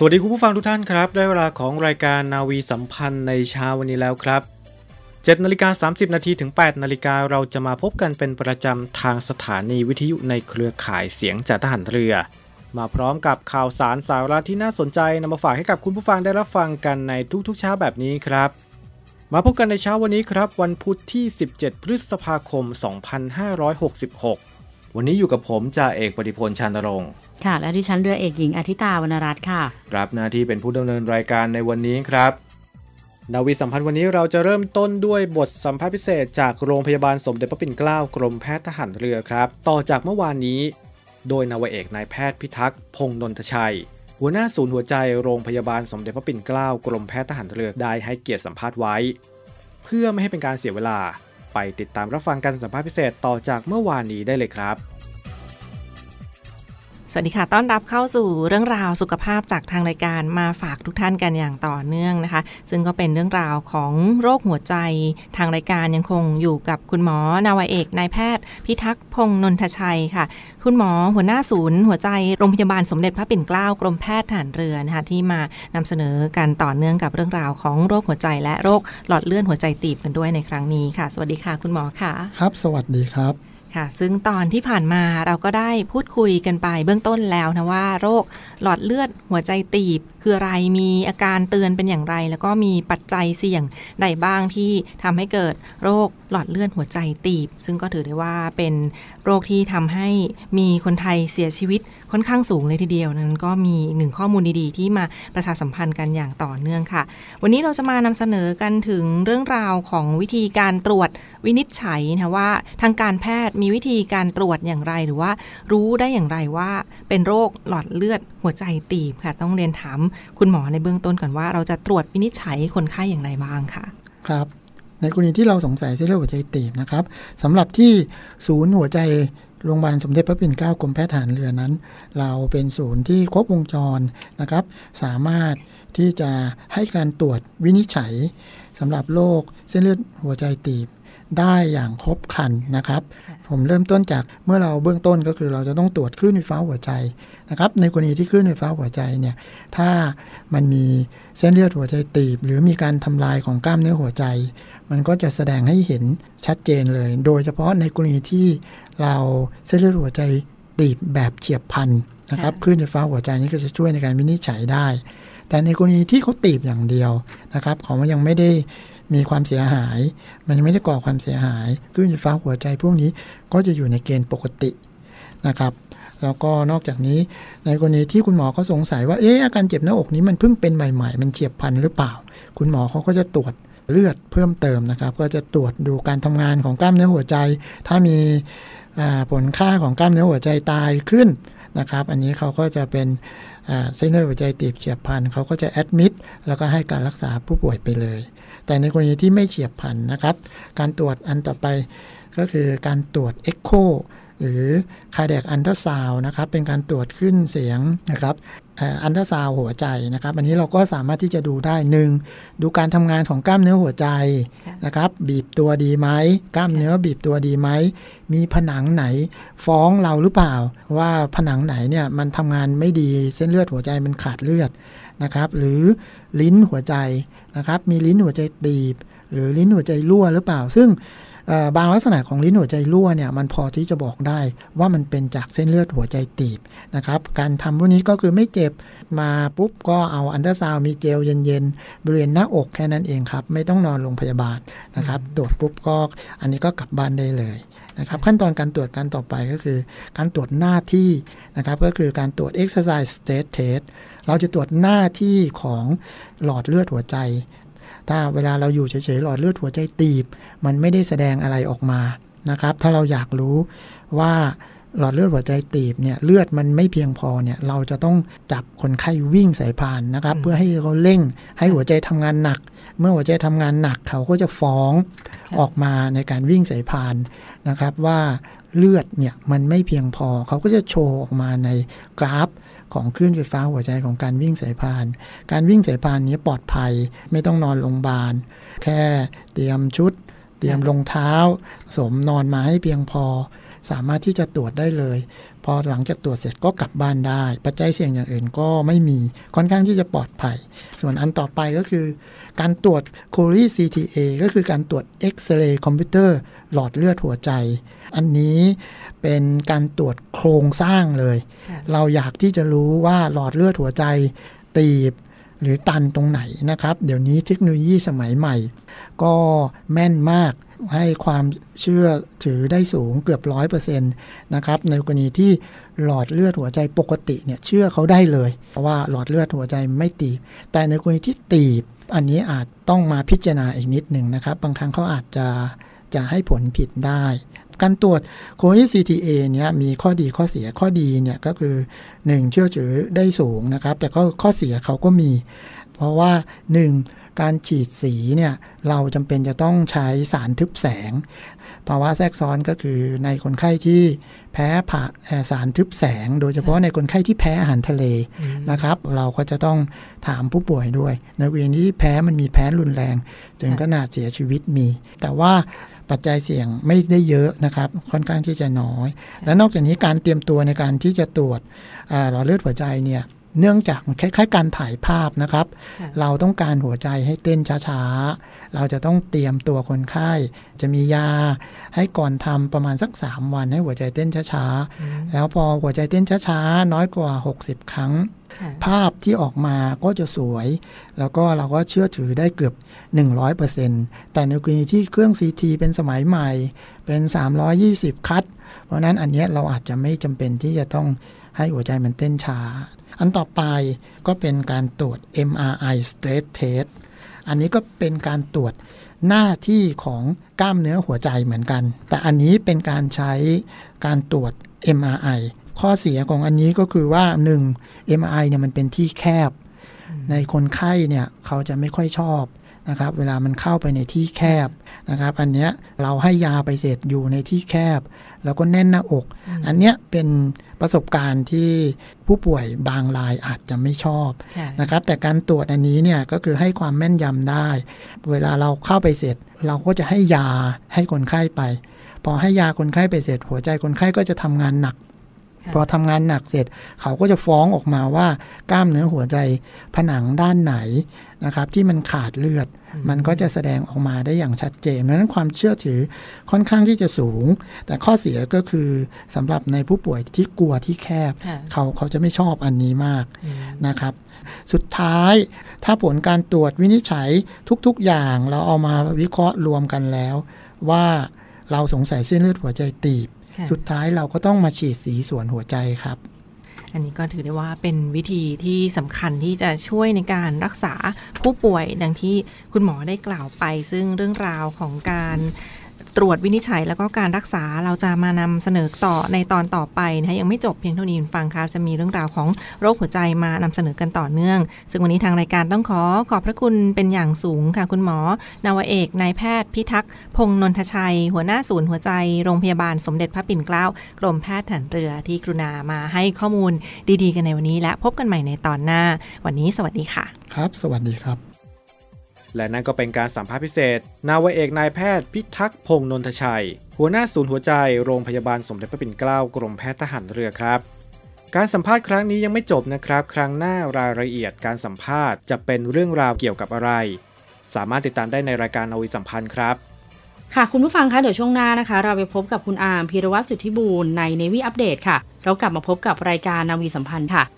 สวัสดีคุณผู้ฟังทุกท่านครับ ได้เวลาของรายการนาวีสัมพันธ์ในเช้าวันนี้แล้วครับ7นาฬิกา30 นาทีถึง 8 นาฬิกาเราจะมาพบกันเป็นประจำทางสถานีวิทยุในเครือข่ายเสียงจากทหารเรือ มาพร้อมกับข่าวสารสาระที่น่าสนใจนำมาฝากให้กับคุณผู้ฟังได้รับฟังกันในทุกๆเช้าแบบนี้ครับ มาพบกันในเช้าวันนี้ครับ วันพุธที่ 17 พฤษภาคม 2566 วันนี้อยู่กับผมจ่าเอกปฏิพลชานรงค์ค่ะ และที่ฉันเรือเอกหญิงอาทิตาวรรณรัตน์ค่ะ รับหน้าที่เป็นผู้ดำเนินรายการในวันนี้ครับนาวีสัมพันธ์วันนี้เราจะเริ่มต้นด้วยบทสัมภาษณ์พิเศษจากโรงพยาบาลสมเด็จพระปิ่นเกล้ากรมแพทย์ทหารเรือครับ ต่อจากเมื่อวานนี้ โดยนาวาเอกนายแพทย์พิทักษ์พงษ์นนทชัย หัวหน้าศูนย์หัวใจโรงพยาบาลสมเด็จพระปิ่นเกล้ากรมแพทย์ทหารเรือได้ให้เกียรติสัมภาษณ์ไว้ เพื่อไม่ให้เป็นการเสียเวลา ไปติดตามรับฟังการสัมภาษณ์พิเศษต่อจากเมื่อวานนี้ได้เลยครับ สวัสดีค่ะ ต้อนรับเข้าสู่เรื่องราวสุขภาพจากทางรายการมาฝากทุกท่านกันอย่างต่อเนื่องนะคะ ซึ่งก็เป็นเรื่องราวของโรคหัวใจ ทางรายการยังคงอยู่กับคุณหมอนาวาเอกนายแพทย์ พิทักษ์พงนนทชัยค่ะ คุณหมอหัวหน้าศูนย์ หัวใจโรงพยาบาลสมเด็จพระปิ่นเกล้ากรมแพทย์ทหารเรือนะคะที่มานำเสนอการต่อเนื่องกับเรื่องราวของโรคหัวใจ และโรคหลอดเลือดหัวใจตีบกันด้วยในครั้งนี้ค่ะ สวัสดีค่ะ คุณหมอค่ะ ครับ สวัสดีครับ ค่ะ ซึ่งตอนที่ผ่านมาเราก็ได้พูดคุยกันไปเบื้องต้นแล้วนะว่า โรคหลอดเลือดหัวใจตีบคืออะไรมีอาการเตือนเป็นอย่างไร แล้วก็มีปัจจัยเสี่ยงใดบ้างที่ทำให้เกิดโรคหลอดเลือดหัวใจตีบ ซึ่งก็ถือได้ว่าเป็นโรคที่ทำให้มีคนไทยเสียชีวิตค่อนข้างสูงเลยทีเดียวนั้นก็มีหนึ่งข้อมูลดีๆ ที่มาประชาสัมพันธ์กันอย่างต่อเนื่องค่ะ วันนี้เราจะมานำเสนอกันถึงเรื่องราวของวิธีการตรวจวินิจฉัยนะว่า ทางการแพทย์มีวิธีการตรวจอย่างไรหรือว่ารู้ได้อย่างไรว่าเป็นโรคหลอดเลือดหัวใจตีบค่ะ ต้องเรียนถามคุณหมอในเบื้องต้นก่อนว่าเราจะตรวจวินิจฉัยคนไข้อย่างไรบ้างค่ะ ครับ ในกรณีที่เราสงสัยเส้นเลือดหัวใจตีบนะครับสำหรับที่ศูนย์หัวใจโรงพยาบาลสมเด็จพระปิ่นเกล้ากรมแพทย์ทหารเรือนั้น เราเป็นศูนย์ที่ครบวงจรนะครับ สามารถที่จะให้การตรวจวินิจฉัยสำหรับโรคเส้นเลือดหัวใจตีบ ได้อย่างครบครันนะครับ ผมเริ่มต้นจากเมื่อเราเบื้องต้นก็คือเราจะต้องตรวจคลื่นไฟฟ้าหัวใจนะครับ ในกรณีที่คลื่นไฟฟ้าหัวใจเนี่ยถ้ามันมีเส้นเลือดหัวใจตีบ หรือมีการทำลายของกล้ามเนื้อหัวใจ มันก็จะแสดงให้เห็นชัดเจนเลย โดยเฉพาะในกรณีที่เราเส้นเลือดหัวใจตีบแบบเฉียบพลันนะครับคลื่นไฟฟ้าหัวใจนี้ก็จะช่วยในการวินิจฉัยได้ แต่ในกรณีที่เขาตีบอย่างเดียวนะครับของมันยังไม่ได้ มีความเสียหาย มันยังไม่ได้ก่อความเสียหายคลื่นไฟฟ้าหัวใจพวกนี้ก็จะอยู่ในเกณฑ์ปกตินะครับ แล้วก็นอกจากนี้ในกรณีที่คุณหมอเขาสงสัยว่าเอ๊ะอาการเจ็บหน้าอกนี้มันเพิ่งเป็นใหม่ ๆ มันเฉียบพลันหรือเปล่า คุณหมอเขาก็จะตรวจเลือดเพิ่มเติมนะครับ ก็จะตรวจดูการทำงานของกล้ามเนื้อหัวใจ ถ้ามีผลค่าของกล้ามเนื้อหัวใจตายขึ้นนะครับ อันนี้เขาก็จะเป็นเส้นเลือดหัวใจตีบเฉียบพลันเขาก็จะแอดมิดแล้วก็ให้การรักษาผู้ป่วยไปเลย แต่ในกรณีที่ไม่เฉียบพลันนะครับ การตรวจอันต่อไปก็คือการตรวจ echo หรือ cardiac ultrasound นะครับ เป็นการตรวจคลื่นเสียงนะครับอันเทอร์ซาวหัวใจนะครับ อันนี้เราก็สามารถที่จะดูได้หนึ่งดูการทำงานของกล้ามเนื้อหัวใจนะครับ บีบตัวดีไหมกล้ามเนื้อบีบตัวดีไหมมีผนังไหนฟ้องเราหรือเปล่า ว่าผนังไหนเนี่ยมันทำงานไม่ดีเส้นเลือดหัวใจมันขาดเลือดนะครับ หรือลิ้นหัวใจ นะครับมีลิ้นหัวใจตีบ หรือลิ้นหัวใจรั่วหรือเปล่า ซึ่งบางลักษณะของลิ้นหัวใจรั่วเนี่ยมันพอที่จะบอกได้ว่ามันเป็นจากเส้นเลือดหัวใจตีบนะครับการทำพวกนี้ก็คือไม่เจ็บมาปุ๊บก็เอาอันเดอร์ซาวมีเจลเย็นๆบริเวณหน้าอกแค่นั้นเองครับ ไม่ต้องนอนโรงพยาบาลนะครับตรวจปุ๊บก็อันนี้ก็กลับบ้านได้เลย นะครับขั้นตอนการตรวจการต่อไปก็คือ การตรวจหน้าที่นะครับก็คือการตรวจ exercise state test เราจะตรวจหน้าที่ของหลอดเลือดหัวใจ ถ้าเวลาเราอยู่เฉยๆหลอดเลือดหัวใจตีบ มันไม่ได้แสดงอะไรออกมานะครับถ้าเราอยากรู้ว่า หลอดเลือดหัวใจตีบเนี่ยเลือดมันไม่เพียงพอเนี่ยเราจะต้องจับคนไข้วิ่งสายพานนะครับ เพื่อให้เขาเร่งให้หัวใจทำงานหนัก เมื่อหัวใจทำงานหนักเขาก็จะฟ้องออกมาในการวิ่งสายพานนะครับ ว่าเลือดเนี่ยมันไม่เพียงพอ เขาก็จะโชว์ออกมาในกราฟของคลื่นไฟฟ้าหัวใจของการวิ่งสายพาน การวิ่งสายพานนี้ปลอดภัยไม่ต้องนอนโรงพยาบาล แค่เตรียมชุด เตรียมรองเท้าสวมนอนมาให้เพียงพอ สามารถที่จะตรวจได้เลย พอหลังจากตรวจเสร็จก็กลับบ้านได้ ปัจจัยเสี่ยงอย่างอื่นก็ไม่มีค่อนข้างที่จะปลอดภัย ส่วนอันต่อไปก็คือ การตรวจ c o r y CTA ก็คือการตรวจเอ็กซเรย์คอมพิวเตอร์หลอดเลือดหัวใจ อันนี้เป็นการตรวจโครงสร้างเลยค่ะเราอยากที่จะรู้ว่าหลอดเลือดหัวใจตีบ หรือตันตรงไหนนะครับ เดี๋ยวนี้เทคโนโลยีสมัยใหม่ ก็แม่นมากให้ความเชื่อถือได้สูงเกือบร้อยเปอร์เซ็นต์นะครับ ในกรณีที่หลอดเลือดหัวใจปกติเนี่ยเชื่อเขาได้เลย เพราะว่าหลอดเลือดหัวใจไม่ตีบ แต่ในกรณีที่ตีบ อันนี้อาจต้องมาพิจารณาอีกนิดหนึ่งนะครับ บางครั้งเขาอาจจะจะให้ผลผิดได้ การตรวจโควิด CTA เนี่ยมีข้อดีข้อเสียข้อดีเนี่ยก็คือ 1 เชื่อถือได้สูงนะครับ แต่ก็ข้อเสียเขาก็มี เพราะว่า 1. การฉีดสีเนี่ยเราจำเป็นจะต้องใช้สารทึบแสง ภาวะแทรกซ้อนก็คือในคนไข้ที่แพ้ผ่าเอ่อสารทึบแสง โดยเฉพาะในคนไข้ที่แพ้อาหารทะเลนะครับ เราก็จะต้องถามผู้ป่วยด้วย ในกรณีที่แพ้มันมีแพ้รุนแรงถึงขนาดเสียชีวิตมี แต่ว่าปัจจัยเสี่ยงไม่ได้เยอะนะครับ ค่อนข้างที่จะน้อย และนอกจากนี้การเตรียมตัวในการที่จะตรวจอ่าหลอดเลือดหัวใจเนี่ย เนื่องจากมันคล้ายๆ การถ่ายภาพนะครับค่ะเราต้องการหัวใจให้เต้นช้าๆ เราจะต้องเตรียมตัวคนไข้ จะมียาให้ก่อนทำประมาณสัก 3 วันให้หัวใจเต้นช้าๆ แล้วพอหัวใจเต้นช้าๆ น้อยกว่า 60 ครั้งค่ะภาพที่ออกมาก็จะสวย แล้วก็เราก็เชื่อถือได้เกือบ 100%แต่ในกรณีที่เครื่อง CT เป็นสมัยใหม่เป็น 320 คัด เพราะฉะนั้นอันเนี้ยเราอาจจะไม่จำเป็นที่จะต้อง ให้หัวใจมันเต้นช้า อันต่อไปก็เป็นการตรวจ MRI stress test อันนี้ก็เป็นการตรวจหน้าที่ของกล้ามเนื้อหัวใจเหมือนกัน แต่อันนี้เป็นการใช้การตรวจ MRI ข้อเสียของอันนี้ก็คือว่า 1. MRI เนี่ยมันเป็นที่แคบ ในคนไข้เนี่ยเขาจะไม่ค่อยชอบ นะครับเวลามันเข้าไปในที่แคบนะครับ อันเนี้ยเราให้ยาไปเสร็จอยู่ในที่แคบ แล้วก็แน่นหน้าอก อันเนี้ยเป็นประสบการณ์ที่ผู้ป่วยบางรายอาจจะไม่ชอบค่ะนะครับ แต่การตรวจอันนี้เนี่ยก็คือให้ความแม่นยำได้ เวลาเราเข้าไปเสร็จ เราก็จะให้ยาให้คนไข้ไป พอให้ยาคนไข้ไปเสร็จ หัวใจคนไข้ก็จะทำงานหนักค่ะ พอทำงานหนักเสร็จเขาก็จะฟ้องออกมาว่ากล้ามเนื้อหัวใจผนังด้านไหนนะครับ ที่มันขาดเลือด มันก็จะแสดงออกมาได้อย่างชัดเจนเพราะฉะนั้นความเชื่อถือค่อนข้างที่จะสูง แต่ข้อเสียก็คือสำหรับในผู้ป่วยที่กลัวที่แคบค่ะเขาเขาจะไม่ชอบอันนี้มากอืมนะครับ สุดท้ายถ้าผลการตรวจวินิจฉัยทุกๆอย่างเราเอามาวิเคราะห์รวมกันแล้ว ว่าเราสงสัยเส้นเลือดหัวใจตีบค่ะ สุดท้ายเราก็ต้องมาฉีดสีส่วนหัวใจครับ อันนี้ก็ถือได้ว่าเป็นวิธีที่สำคัญที่จะช่วยในการรักษาผู้ป่วยดังที่คุณหมอได้กล่าวไป ซึ่งเรื่องราวของการ ตรวจวินิจฉัยแล้วก็การรักษาเราจะมานำเสนอต่อในตอนต่อไปนะคะยังไม่จบเพียงเท่านี้คุณฟังครับจะมีเรื่องราวของโรคหัวใจมานำเสนอกันต่อเนื่อง ซึ่งวันนี้ทางรายการต้องขอขอบพระคุณเป็นอย่างสูงค่ะคุณหมอ นาวเอกนายแพทย์พิทักษ์พงนนทชัย หัวหน้าศูนย์หัวใจโรงพยาบาลสมเด็จพระปิ่นเกล้ากรมแพทย์ฐานเรือที่กรุณามาให้ข้อมูลดีๆ กันในวันนี้และพบกันใหม่ในตอนหน้า วันนี้สวัสดีค่ะ ครับ สวัสดีครับ และนั่นก็เป็นการสัมภาษณ์พิเศษ นาวเอกนายแพทย์พิทักษ์พงษ์นนทชัย หัวหน้าศูนย์หัวใจโรงพยาบาลสมเด็จพระปิ่นเกล้ากรมแพทย์ทหารเรือครับ การสัมภาษณ์ครั้งนี้ยังไม่จบนะครับ ครั้งหน้ารายละเอียดการสัมภาษณ์จะเป็นเรื่องราวเกี่ยวกับอะไร สามารถติดตามได้ในรายการนาวีสัมพันธ์ครับค่ะ คุณผู้ฟังคะเดี๋ยวช่วงหน้านะคะ เราไปพบกับคุณอาร์มพีรวัตรสุทธิบูรณ์ในเนวีอัปเดตค่ะ เรากลับมาพบกับรายการนาวีสัมพันธ์ค่ะ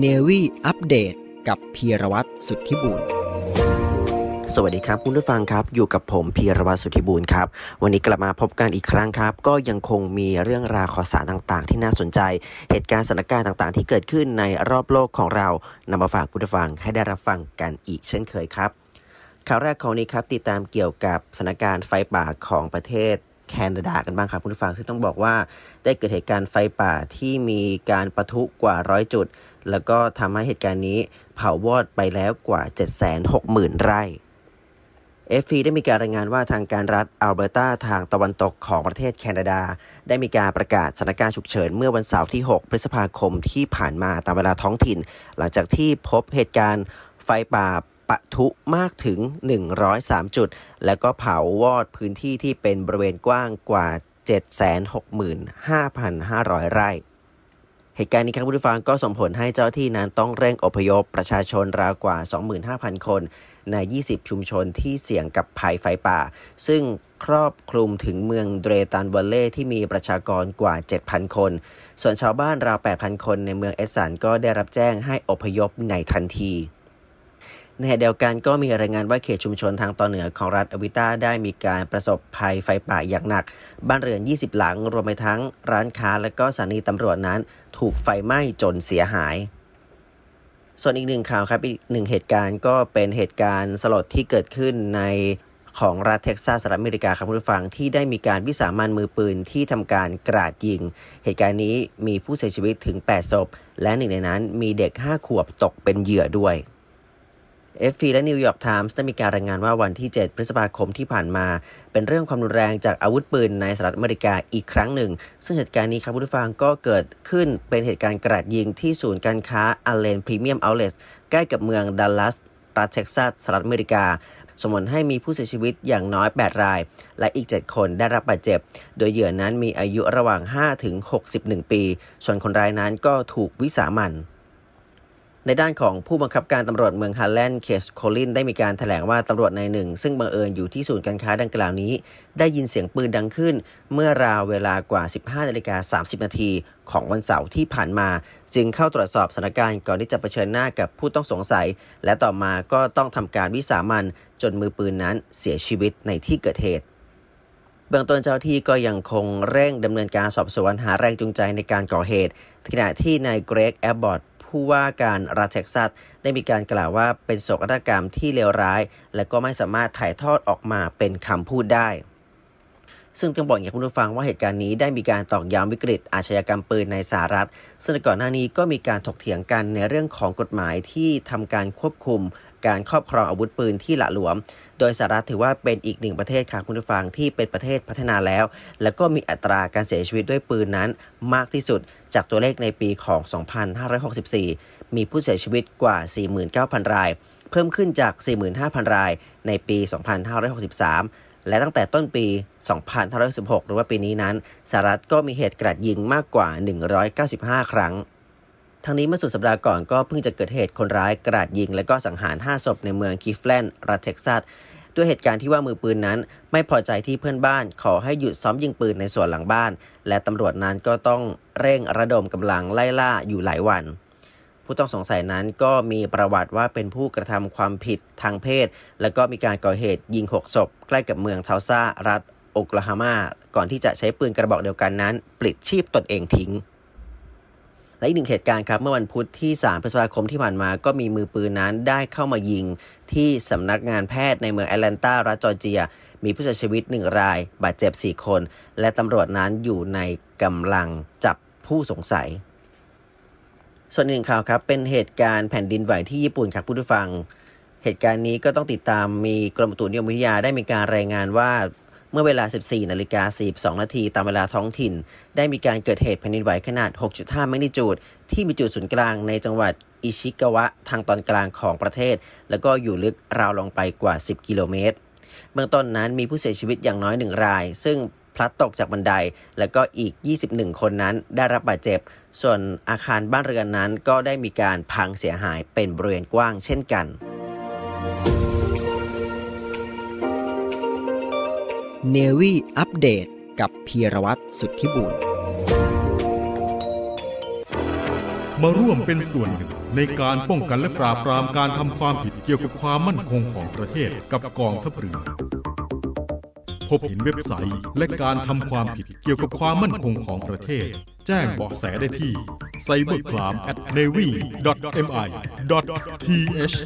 เนวี่อัปเดตกับพีรวัตรสุทธิบุญสวัสดีครับคุณผู้ฟังครับ อยู่กับผมพีรวัตรสุทธิบูรณ์ครับ วันนี้กลับมาพบกันอีกครั้งครับ ก็ยังคงมีเรื่องราวข่าวสารต่างๆ ที่น่าสนใจ เหตุการณ์สถานการณ์ต่างๆ ที่เกิดขึ้นในรอบโลกของเรานำมาฝากคุณผู้ฟังให้ได้รับฟังกันอีกเช่นเคยครับข่าวแรกของนี้ครับติดตามเกี่ยวกับสถานการณ์ไฟป่าของประเทศ แคนาดากันบ้างครับคุณผู้ฟังซึ่งต้องบอกว่าได้เกิดเหตุการณ์ไฟป่าที่มีการประทุกว่าร้อยจุด แล้วก็ทำให้เหตุการณ์นี้เผาวอดไปแล้วกว่า 760,000 ไร่เอฟได้มีการรายงานว่าทางการรัฐอัลเบอร์ตาทางตะวันตกของประเทศแคนาดา ได้มีการประกาศสถานการณ์ฉุกเฉินเมื่อวันเสาร์ที่ 6 พฤษภาคมที่ผ่านมาตามเวลาท้องถิ่น หลังจากที่พบเหตุการณ์ไฟป่า ปะทุมากถึง 103 จุด แล้วก็เผาวอดพื้นที่ที่เป็นบริเวณกว้างกว่า 765,500 ไร่เหตุการณ์นี้ครับผู้ฟังก็ส่งผลให้เจ้าที่นั้นต้องเร่งอพยพประชาชนราวกว่า 25,000 คนใน 20 ชุมชนที่เสี่ยงกับภัยไฟป่า ซึ่งครอบคลุมถึงเมืองเดรตันวัลเล่ที่มีประชากรกว่า 7,000 คน ส่วนชาวบ้านราว 8,000 คนในเมืองเอสสันก็ได้รับแจ้งให้อพยพในทันที ในขณะเดียวกันก็มีรายงานว่าเขตชุมชนทางตอนเหนือของรัฐอวิต้าได้มีการประสบภัยไฟป่าอย่างหนัก บ้านเรือน 20 หลัง รวมไปทั้งร้านค้าและก็สถานีตำรวจนั้น ถูกไฟไหม้จนเสียหายส่วนอีกหนึ่งข่าวครับ อีกหนึ่งเหตุการณ์ก็เป็นเหตุการณ์สลดที่เกิดขึ้นในของรัฐเท็กซัสสหรัฐอเมริกาครับผู้ฟังที่ได้มีการวิสามันมือปืนที่ทำการกราดยิง เหตุการณ์นี้มีผู้เสียชีวิตถึง 8 ศพ และหนึ่งในนั้นมีเด็ก 5 ขวบตกเป็นเหยื่อด้วย AFP และนิวยอร์กไทมส์ได้มีการรายงานว่าวันที่ 7 พฤษภาคมที่ผ่านมา เป็นเรื่องความรุนแรงจากอาวุธปืนในสหรัฐอเมริกาอีกครั้งหนึ่ง ซึ่งเหตุการณ์นี้ครับผู้ฟังก็เกิดขึ้นเป็นเหตุการณ์กราดยิงที่ศูนย์การค้า Allen Premium Outlets ใกล้กับเมืองดัลลัสรัฐเท็กซัสสหรัฐอเมริกาส่งผลให้มีผู้เสียชีวิตอย่างน้อย 8 ราย และอีก 7 คนได้รับบาดเจ็บ โดยเหยื่อนั้นมีอายุระหว่าง 5 ถึง 61 ปี ส่วนคนร้ายนั้นก็ถูกวิสามัญ ในด้านของผู้บังคับการตำรวจเมืองฮาร์แลนด์เคสโคลินได้มีการแถลงว่าตำรวจนายหนึ่ง ซึ่งบังเอิญอยู่ที่ศูนย์การค้าดังกล่าวนี้ ได้ยินเสียงปืนดังขึ้น เมื่อราวเวลากว่า 15นาฬิกา30 นาทีของวันเสาร์ที่ผ่านมา จึงเข้าตรวจสอบสถานการณ์ก่อนที่จะเผชิญหน้ากับผู้ต้องสงสัย และต่อมาก็ต้องทำการวิสามัญจนมือปืนนั้นเสียชีวิตในที่เกิดเหตุเบื้องต้นเจ้าที่ก็ยังคงเร่งดำเนินการสอบสวนหาแรงจูงใจในการก่อเหตุขณะที่นายเกรกแอบบอร์ด ผู้ว่าการรัฐเท็กซัสได้มีการกล่าวว่าเป็นโศกนาฏกรรมที่เลวร้าย และก็ไม่สามารถถ่ายทอดออกมาเป็นคำพูดได้ซึ่งต้องบอกอย่างคุณผู้ฟังว่าเหตุการณ์นี้ได้มีการตอกย้ำวิกฤตอาชญากรรมปืนในสหรัฐ ซึ่งก่อนหน้านี้ก็มีการถกเถียงกันในเรื่องของกฎหมายที่ทำการควบคุม การครอบครองอาวุธปืนที่หละหลวม โดยสหรัฐถือว่าเป็นอีกหนึ่งประเทศค่ะคุณผู้ฟังที่เป็นประเทศพัฒนาแล้ว และก็มีอัตราการเสียชีวิตด้วยปืนนั้นมากที่สุดจากตัวเลขในปีของ 2564 มีผู้เสียชีวิตกว่า 49,000 ราย เพิ่มขึ้นจาก 45,000 รายในปี 2563และตั้งแต่ต้นปี 2516 หรือว่าปีนี้นั้น สหรัฐก็มีเหตุกระดยิงมากกว่า 195 ครั้ง ทั้งนี้เมื่อสุดสัปดาห์ก่อนก็เพิ่งจะเกิดเหตุคนร้ายกราดยิง และก็สังหาร 5 ศพในเมืองคีฟแลนด์รัฐเท็กซัสด้วยเหตุการณ์ที่ว่ามือปืนนั้น ไม่พอใจที่เพื่อนบ้าน ขอให้หยุดซ้อมยิงปืนในสวนหลังบ้าน และตำรวจนั้นก็ต้องเร่งระดมกำลังไล่ล่าอยู่หลายวัน ผู้ต้องสงสัยนั้นก็มีประวัติว่าเป็นผู้กระทำความผิดทางเพศ และก็มีการก่อเหตุยิง 6 ศพ ใกล้กับเมืองเทาซารัฐโอคลาโฮมาก่อนที่จะใช้ปืนกระบอกเดียวกันนั้นปลิดชีพตนเองทิ้ง และอีกหนึ่งเหตุการณ์ครับเมื่อวันพุธที่ 3 พฤษภาคมที่ผ่านมาก็มีมือปืนนั้นได้เข้ามายิงที่สำนักงานแพทย์ในเมืองแอตแลนตารัฐจอร์เจีย มีผู้เสียชีวิต 1 ราย บาดเจ็บ 4 คน และตำรวจนั้นอยู่ในกำลังจับผู้สงสัย ส่วนหนึ่งข่าวครับเป็นเหตุการณ์แผ่นดินไหวที่ญี่ปุ่นครับผู้ฟัง เหตุการณ์นี้ก็ต้องติดตามมีกรมอุตุนิยมวิทยาได้มีการรายงานว่า เมื่อเวลา 14 นาฬิกา 42 นาทีตามเวลาท้องถิ่น ได้มีการเกิดเหตุแผ่นดินไหวขนาด 6.5 แมกนิจูด ที่มีจุดศูนย์กลางในจังหวัดอิชิกาวะทางตอนกลางของประเทศ แล้วก็อยู่ลึกราวลงไปกว่า 10 กิโลเมตร เบื้องต้นนั้นมีผู้เสียชีวิตอย่างน้อยหนึ่งราย ซึ่งพลัดตกจากบันได แล้วก็อีก 21 คนนั้นได้รับบาดเจ็บ ส่วนอาคารบ้านเรือนนั้นก็ได้มีการพังเสียหายเป็นบริเวณกว้างเช่นกัน เนวี่อัปเดตกับพีรวัตรสุทธิบุญมาร่วมเป็นส่วนหนึ่งในการป้องกันและปราบปรามการทำความผิดเกี่ยวกับความมั่นคงของประเทศกับกองทัพเรือพบเห็นเว็บไซต์และการทำความผิดเกี่ยวกับความมั่นคงของประเทศ แจ้งเบาะแสได้ที่ cybercrime@navy.mi.th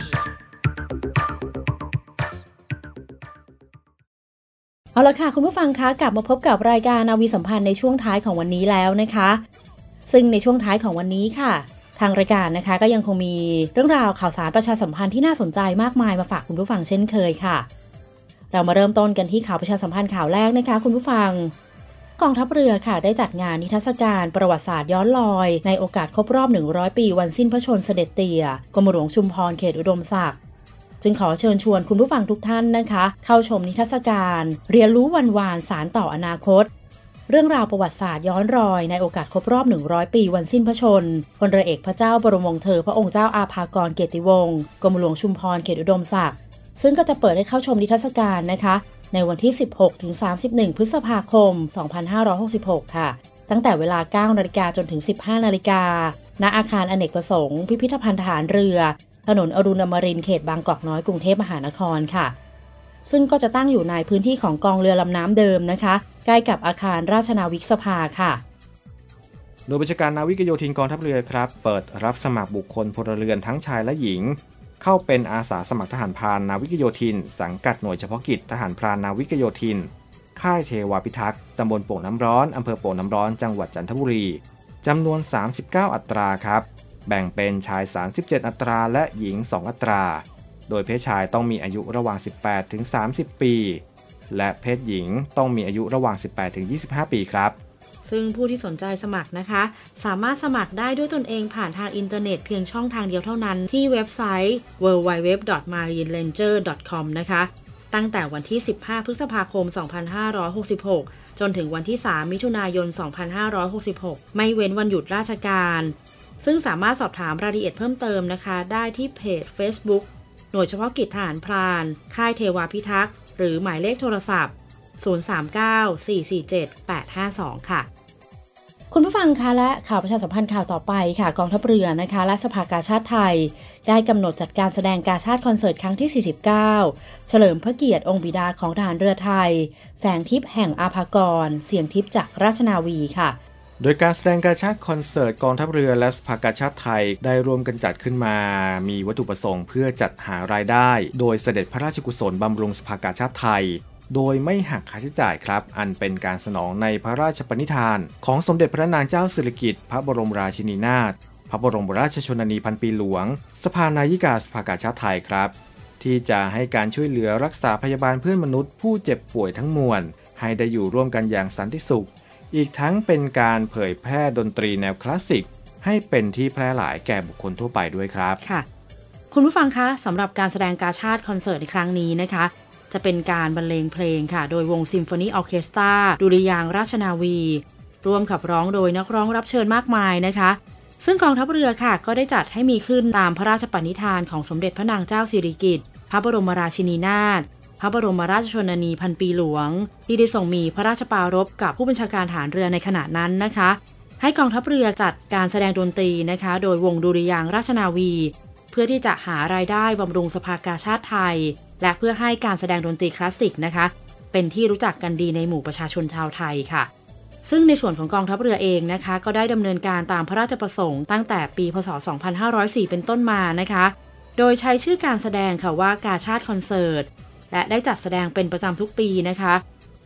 เอาละค่ะ คุณผู้ฟังคะกลับมาพบกับรายการนาวีสัมพันธ์ในช่วงท้ายของวันนี้แล้วนะคะ ซึ่งในช่วงท้ายของวันนี้ค่ะ ทางรายการนะคะก็ยังคงมีเรื่องราวข่าวสารประชาสัมพันธ์ที่น่าสนใจมากมายมาฝากคุณผู้ฟังเช่นเคยค่ะ เรามาเริ่มต้นกันที่ข่าวประชาสัมพันธ์ข่าวแรกนะคะ คุณผู้ฟังกองทัพเรือค่ะได้จัดงานนิทรรศการประวัติศาสตร์ย้อนลอย ในโอกาสครบรอบ 100 ปีวันสิ้นพระชนเสด็จเตี่ยกรมหลวงชุมพรเขตอุดมศักดิ์ จึงขอเชิญชวนคุณผู้ฟังทุกท่านนะคะ เข้าชมนิทรรศการ เรียนรู้วันวานสารต่ออนาคต เรื่องราวประวัติศาสตร์ย้อนรอยในโอกาสครบรอบ 100 ปีวันสิ้นพระชนพลเรือเอกพระเจ้าบรมวงศ์เธอพระองค์เจ้าอาภากรเกยรติวงศ์กรมหลวงชุมพรเขตอุดมศักดิ์ซึ่งก็จะเปิดให้เข้าชมนิทรรศการนะคะ ในวันที่ 16ถึง31 พฤษภาคม 2566 ค่ะ ตั้งแต่เวลา9นาฬิกาจนถึง 15นาฬิกาณอาคารอเนกประสงค์ พิพิธภัณฑ์ทหารเรือ ถนนอรุณอมรินเขตบางกอกน้อยกรุงเทพมหานครค่ะ ซึ่งก็จะตั้งอยู่ในพื้นที่ของกองเรือลำน้ำเดิมนะคะ ใกล้กับอาคารราชนาวิกสภาค่ะโดยบัญชาการนาวิกโยธินกองทัพเรือครับ เปิดรับสมัครบุคคลพลเรือนทั้งชายและหญิง เข้าเป็นอาสาสมัครทหารพรานนาวิกโยธิน สังกัดหน่วยเฉพาะกิจทหารพรานนาวิกโยธิน ค่ายเทวาพิทักษ์ตำบลโป่งน้ำร้อนอำเภอโป่งน้ำร้อนจังหวัดจันทบุรีจำนวน 39 อัตราครับ แบ่งเป็นชาย 37 อัตราและหญิง 2 อัตรา โดยเพศชายต้องมีอายุระหว่าง 18 ถึง 30 ปี และเพศหญิงต้องมีอายุระหว่าง 18 ถึง 25 ปีครับ ซึ่งผู้ที่สนใจสมัครนะคะ สามารถสมัครได้ด้วยตนเองผ่านทางอินเทอร์เน็ตเพียงช่องทางเดียวเท่านั้นที่เว็บไซต์ www.marineranger.com นะคะตั้งแต่วันที่ 15 พฤษภาคม 2566 จนถึงวันที่ 3 มิถุนายน 2566 ไม่เว้นวันหยุดราชการ ซึ่งสามารถสอบถามรายละเอียดเพิ่มเติมนะคะ ได้ที่เพจ Facebook หน่วยเฉพาะกิจทหารพราน ค่ายเทวาพิทักษ์ หรือหมายเลขโทรศัพท์ 039-447-852 ค่ะ คุณผู้ฟังคะและข่าวประชาสัมพันธ์ข่าวต่อไปค่ะ กองทัพเรือนะคะ และสภากาชาติไทย ได้กำหนดจัดการแสดงกาชาติคอนเสิร์ตครั้งที่ 49 เฉลิมพระเกียรติองค์บิดาของทหารเรือไทย แสงทิพย์แห่งอาภากร เสียงทิพย์จากราชนาวีค่ะ โดยการแสดงกาชาติคอนเสิร์ตกองทัพเรือและสภากาชาติไทยได้ร่วมกันจัดขึ้นมา มีวัตถุประสงค์เพื่อจัดหารายได้ โดยเสด็จพระราชกุศลบำรุงสภากาชาติไทย โดยไม่หักค่าใช้จ่ายครับ อันเป็นการสนองในพระราชปณิธาน ของสมเด็จพระนางเจ้าสิริกิติ์พระบรมราชินีนาถ พระบรมราชชนนีพันปีหลวง สภานายิกาสภากาชาติไทยครับ ที่จะให้การช่วยเหลือรักษาพยาบาลเพื่อนมนุษย์ ผู้เจ็บป่วยทั้งมวลให้ได้อยู่ร่วมกันอย่างสันติสุข อีกทั้งเป็นการเผยแพร่ดนตรีแนวคลาสสิก ให้เป็นที่แพร่หลายแก่บุคคลทั่วไปด้วยครับค่ะ คุณผู้ฟังคะสำหรับการแสดงกาชาติคอนเสิร์ตในครั้งนี้นะคะ จะเป็นการบรรเลงเพลงค่ะ โดยวงซิมโฟนีออเคสตราดุริยางราชนาวี ร่วมขับร้องโดยนักร้องรับเชิญมากมายนะคะ ซึ่งกองทัพเรือค่ะ ก็ได้จัดให้มีขึ้นตามพระราชปณิธานของสมเด็จพระนางเจ้าสิริกิติ์พระบรมราชินีนาถ พระบรมราชชนนีพันปีหลวง ที่ได้ส่งมีพระราชปารภกับผู้บัญชาการฐานเรือในขณะนั้นนะคะ ให้กองทัพเรือจัดการแสดงดนตรีนะคะ โดยวงดุริยางราชนาวี เพื่อที่จะหารายได้บำรุงสภากาชาติไทย และเพื่อให้การแสดงดนตรีคลาสสิกนะคะ เป็นที่รู้จักกันดีในหมู่ประชาชนชาวไทยค่ะซึ่งในส่วนของกองทัพเรือเองนะคะ ก็ได้ดำเนินการตามพระราชประสงค์ตั้งแต่ปี พศ 2504 เป็นต้นมานะคะ โดยใช้ชื่อการแสดงค่ะว่ากาชาติคอนเสิร์ต และได้จัดแสดงเป็นประจำทุกปีนะคะ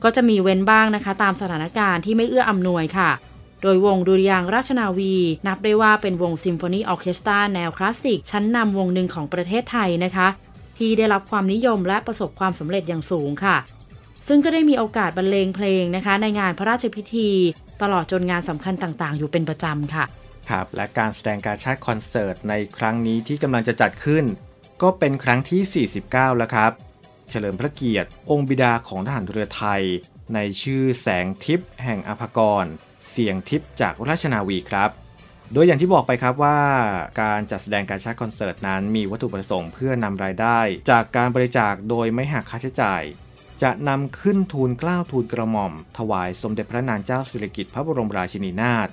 ก็จะมีเว้นบ้างนะคะ ตามสถานการณ์ที่ไม่เอื้ออำนวยค่ะ โดยวงดุริยางราชนาวี นับได้ว่าเป็นวงซิมโฟนีออเคสตราแนวคลาสสิก ชั้นนำวงหนึ่งของประเทศไทยนะคะ ที่ได้รับความนิยมและประสบความสำเร็จอย่างสูงค่ะ ซึ่งก็ได้มีโอกาสบรรเลงเพลงนะคะ ในงานพระราชพิธี ตลอดจนงานสำคัญต่างๆ อยู่เป็นประจำค่ะครับและการแสดงการชาติคอนเสิร์ตในครั้งนี้ที่กำลังจะจัดขึ้น ก็เป็นครั้งที่ 49 แล้วครับ เฉลิมพระเกียรติ องค์บิดาของทหารเรือไทย ในชื่อแสงทิพย์แห่งอภากร เสียงทิพย์จากราชนาวีครับ โดยอย่างที่บอกไปครับว่า การจัดแสดงการชาติคอนเสิร์ตนั้นมีวัตถุประสงค์เพื่อนำรายได้ จากการบริจาคโดยไม่หักค่าใช้จ่ายจะนำขึ้นทูลเกล้าทูลกระหม่อม ถวายสมเด็จพระนางเจ้าสิริกิติ์พระบรมราชินีนาถ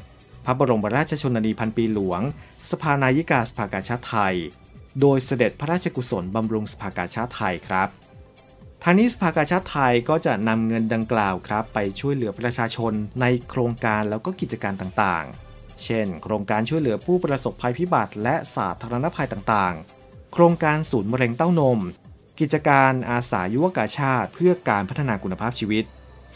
พระบรมราชชนนีพันปีหลวง สภานายิกาสภากาชาติไทย โดยเสด็จพระราชกุศลบำรุงสภากาชาติไทยครับ ทางนี้สภากาชาติไทยก็จะนำเงินดังกล่าวครับ ไปช่วยเหลือประชาชนในโครงการแล้วก็กิจการต่างๆ เช่น โครงการช่วยเหลือผู้ประสบภัยพิบัติและสาธารณภัยต่างๆ โครงการศูนย์มะเร็งเต้านม กิจการอาสายุวกาชาติ เพื่อการพัฒนาคุณภาพชีวิต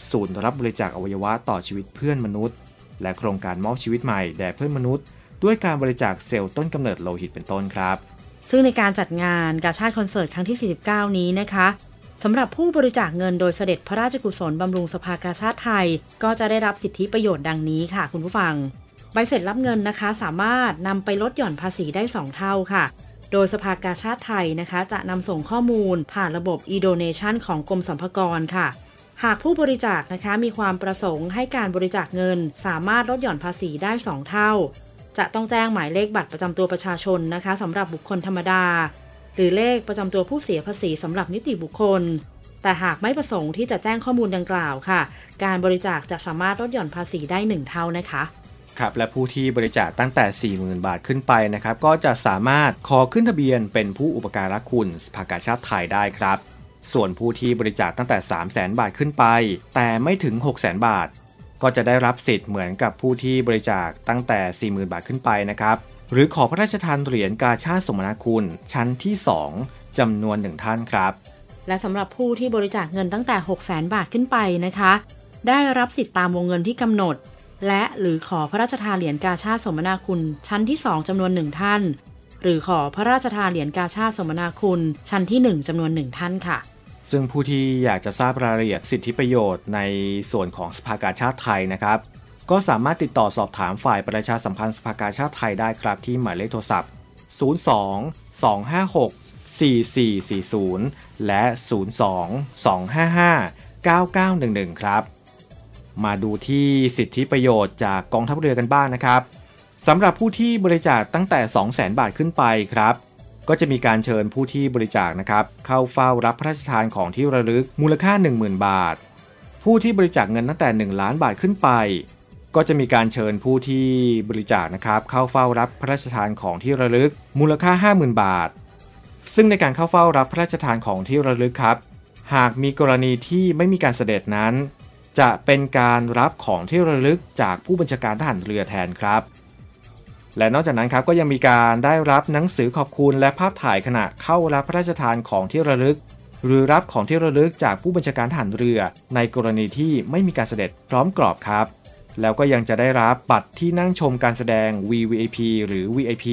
ศูนย์รับบริจาคอวัยวะต่อชีวิตเพื่อนมนุษย์ และโครงการมอบชีวิตใหม่แด่เพื่อนมนุษย์ ด้วยการบริจาคเซลล์ต้นกำเนิดโลหิตเป็นต้นครับซึ่งในการจัดงานกาชาติคอนเสิร์ตครั้งที่ 49 นี้นะคะ สำหรับผู้บริจาคเงินโดยเสด็จพระราชกุศลบำรุงสภากาชาติไทย ก็จะได้รับสิทธิประโยชน์ดังนี้ค่ะ คุณผู้ฟัง ใบเสร็จรับเงินนะคะ สามารถนำไปลดหย่อนภาษีได้ 2 เท่าค่ะ โดยสภากาชาติไทยนะคะ จะนำส่งข้อมูลผ่านระบบ e-donation ของกรมสรรพากรค่ะ หากผู้บริจาคนะคะมีความประสงค์ให้การบริจาคเงิน สามารถลดหย่อนภาษีได้ 2 เท่า จะต้องแจ้งหมายเลขบัตรประจำตัวประชาชนนะคะสำหรับบุคคลธรรมดา หรือเลขประจำตัวผู้เสียภาษีสำหรับนิติบุคคล แต่หากไม่ประสงค์ที่จะแจ้งข้อมูลดังกล่าวค่ะ การบริจาคจะสามารถลดหย่อนภาษีได้1เท่านะคะครับและผู้ที่บริจาคตั้งแต่ 40,000 บาทขึ้นไปนะครับ ก็จะสามารถขอขึ้นทะเบียนเป็นผู้อุปการะคุณสภากาชาติไทยได้ครับ ส่วนผู้ที่บริจาคตั้งแต่ 300,000 บาทขึ้นไป แต่ไม่ถึง 600,000 บาท ก็จะได้รับสิทธิ์เหมือนกับผู้ที่บริจาคตั้งแต่ 40,000 บาทขึ้นไปนะครับ หรือขอพระราชทานเหรียญกาชาติสมนาคุณ ชั้นที่ 2จำนวนหนึ่งท่านครับ และสำหรับผู้ที่บริจาคเงินตั้งแต่ 6 0 0 0 0 0บาทขึ้นไปนะคะ ได้รับสิทธิ์ตามวงเงินที่กำหนด และหรือขอพระราชทานเหรียญกาชาติสมนาคุณ ชั้นที่ 2จำนวนหนึ่งท่าน หรือขอพระราชทานเหรียญกาชาติสมนาคุณ ชั้นที่ 1จำนวนหนึ่งท่านค่ะซึ่งผู้ที่อยากจะทราบรายละเอียดสิทธิประโยชน์ในส่วนของสภากาชาติไทยนะครับ ก็สามารถติดต่อสอบถามฝ่ายประชาสัมพันธ์สภากาชาติไทยได้ครับที่หมายเลขโทรศัพท์ 02 256 4440 และ 02 255 9911 ครับ มาดูที่สิทธิประโยชน์จากกองทัพเรือกันบ้างนะครับสำหรับผู้ที่บริจาคตั้งแต่ 200,000 บาทขึ้นไปครับ ก็จะมีการเชิญผู้ที่บริจาคนะครับ เข้าเฝ้ารับพระราชทานของที่ระลึกมูลค่า 10,000 บาท ผู้ที่บริจาคเงินตั้งแต่ 1 ล้านบาทขึ้นไป ก็จะมีการเชิญผู้ที่บริจาคนะครับเข้าเฝ้ารับพระราชทานของที่ระลึกมูลค่า 50,000 บาท ซึ่งในการเข้าเฝ้ารับพระราชทานของที่ระลึกครับ หากมีกรณีที่ไม่มีการเสด็จนั้น จะเป็นการรับของที่ระลึกจากผู้บัญชาการทหารเรือแทนครับ และนอกจากนั้นครับก็ยังมีการได้รับหนังสือขอบคุณและภาพถ่ายขณะเข้ารับพระราชทานของที่ระลึก หรือรับของที่ระลึกจากผู้บัญชาการทหารเรือ ในกรณีที่ไม่มีการเสด็จพร้อมกรอบครับ แล้วก็ยังจะได้รับบัตรที่นั่งชมการแสดง VVIP หรือ VIP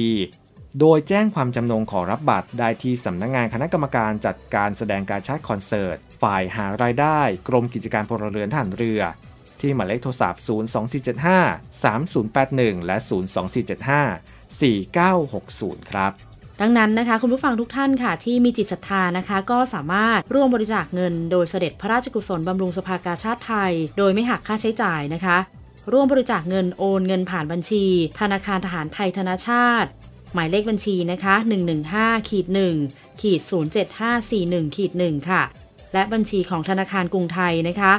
โดยแจ้งความจำนงขอรับบัตรได้ที่สำนักงงานคณะกรรมการจัดการแสดงการชาติคอนเสิร์ต ฝ่ายหารายได้ กรมกิจการพลเรือนทหารเรือ ที่หมายเลขโทรศัพท์ 02475 3081 และ 02475 4960 ครับดังนั้นนะคะคุณผู้ฟังทุกท่านค่ะที่มีจิตศรัทธานะคะ ก็สามารถร่วมบริจาคเงิน โดยเสด็จพระราชกุศลบำรุงสภากาชาติไทย โดยไม่หักค่าใช้จ่ายนะคะ ร่วมบริจาคเงินโอนเงินผ่านบัญชี ธนาคารทหารไทยธนาชาติ หมายเลขบัญชีนะคะ 115ขีด1ขีด07541ขีด1ค่ะ และบัญชีของธนาคารกรุงไทยนะคะ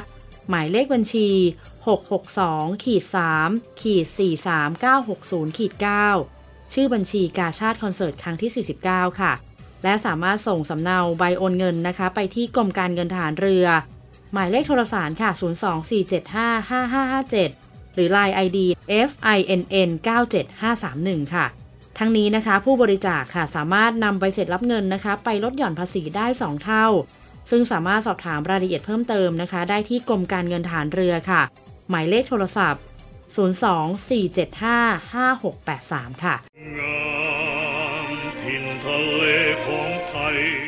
หมายเลขบัญชี 662ขีด3ขีด43960ขีด9ชื่อบัญชีกาชาติคอนเสิร์ตครั้งที่ 49 ค่ะ และสามารถส่งสำเนาใบโอนเงินนะคะ ไปที่กรมการเงินทหารเรือหมายเลขโทรศัพท์ค่ะ 024755557 หรือ Line ID FINN 97531 ค่ะ ทั้งนี้นะคะ ผู้บริจาคค่ะสามารถนำใบเสร็จรับเงินนะคะ ไปลดหย่อนภาษีได้ 2 เท่า ซึ่งสามารถสอบถามรายละเอียดเพิ่มเติมนะคะ ได้ที่กรมการเงินฐานเรือค่ะ หมายเลขโทรศัพท์ 024755683 ค่ะ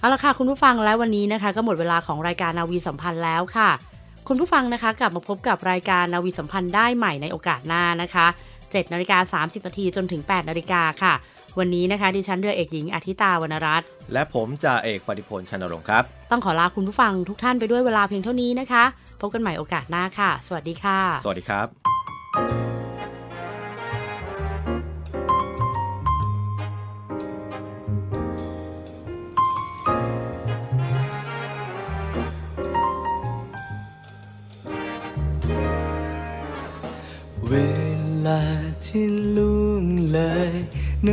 เอาละค่ะคุณผู้ฟังและวันนี้นะคะ ก็หมดเวลาของรายการนาวีสัมพันธ์แล้วค่ะ คุณผู้ฟังนะคะ กลับมาพบกับรายการนาวีสัมพันธ์ได้ใหม่ในโอกาสหน้านะคะ7นาฬิกา30นาทีจนถึง8นาฬิกาค่ะ วันนี้นะคะ ดิฉันเรือเอกหญิงอาทิตาวรรณรัตน์และผมจ่าเอกปฏิพลชนรงค์ครับ ต้องขอลาคุณผู้ฟังทุกท่านไปด้วยเวลาเพียงเท่านี้นะคะ พบกันใหม่โอกาสหน้าค่ะ สวัสดีค่ะ สวัสดีครับ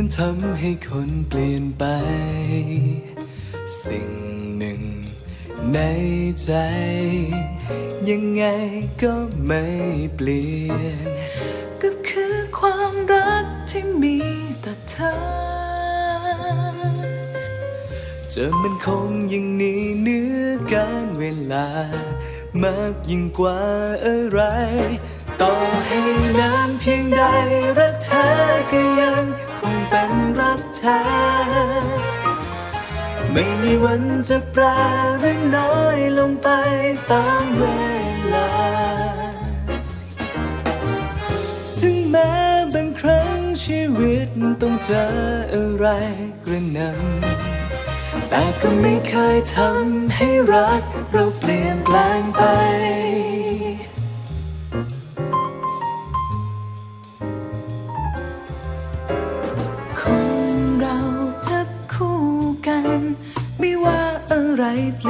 นั้นทำให้คนเปลี่ยนไป สิ่งหนึ่งในใจ ยังไงก็ไม่เปลี่ยน ก็คือความรักที่มีต่อเธอ จะมันคงยังนี้เนื้อการเวลามากยิ่งกว่าอะไร ต่อให้นานเพียงใดรักเธอก็ ไม่มีวันจะแปรหรือน้อยลงไปตามเวลา ถึงแม้บางครั้งชีวิตต้องเจออะไรกระหนำแต่ก็ไม่เคยทำให้รักเราเปลี่ยนแปลงไป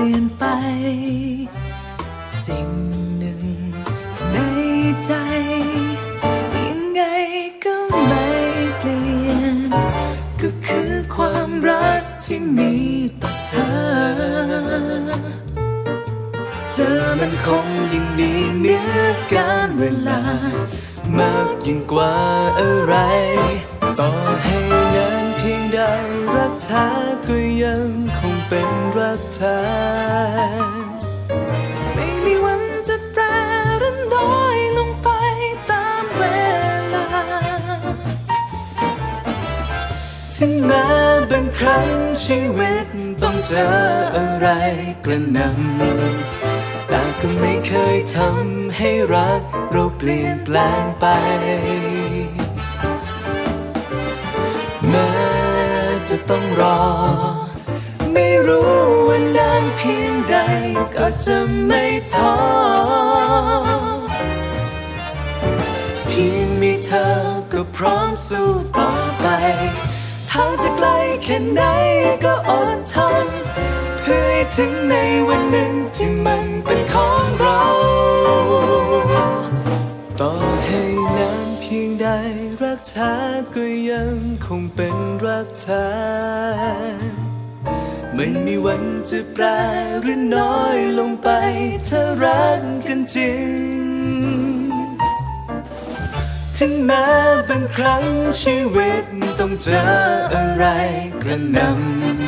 ลี่ยนไป สิ่งหนึ่งในใจ ยังไงก็ไม่เปลี่ยน ก็คือความรักที่มีต่อเธอเจอมันคงยิ่งดีเนื้อการเวลา มากยิ่งกว่าอะไร ต่อให้นานเพียงใดรักเธอก็ยังคง เป็นรักเธอไม่มีวันจะแปรรือน้อยลงไปตามเวลา ถึงแม้บางครั้งชีวิตต้องเจออะไรกระหน่ำแต่ก็ไม่เคยทำให้รักเราเปลี่ยนแปลงไปแม้จะต้องรอ รู้ว่านานเพียงใดก็จะไม่ท้อเพียงมีเธอก็พร้อมสู้ต่อไปทางจะไกลแค่ไหนก็อดทนเพื่อให้ถึงในวันหนึ่งที่มันเป็นของเราต่อให้นานเพียงใดรักแท้ก็ยังคงเป็นรักแท้ ไม่มีวันจะแปรหรือน้อยลงไปถ้ารักกันจริง ถึงแม้บางครั้งชีวิตต้องเจออะไรกระน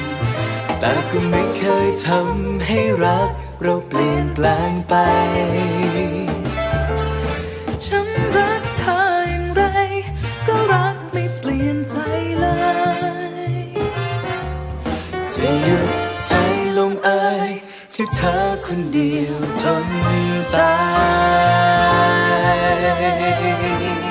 ำแต่ก็ไม่เคยทำให้รักเราเปลี่ยนแปลงไป ธอคนเดียวทนตาย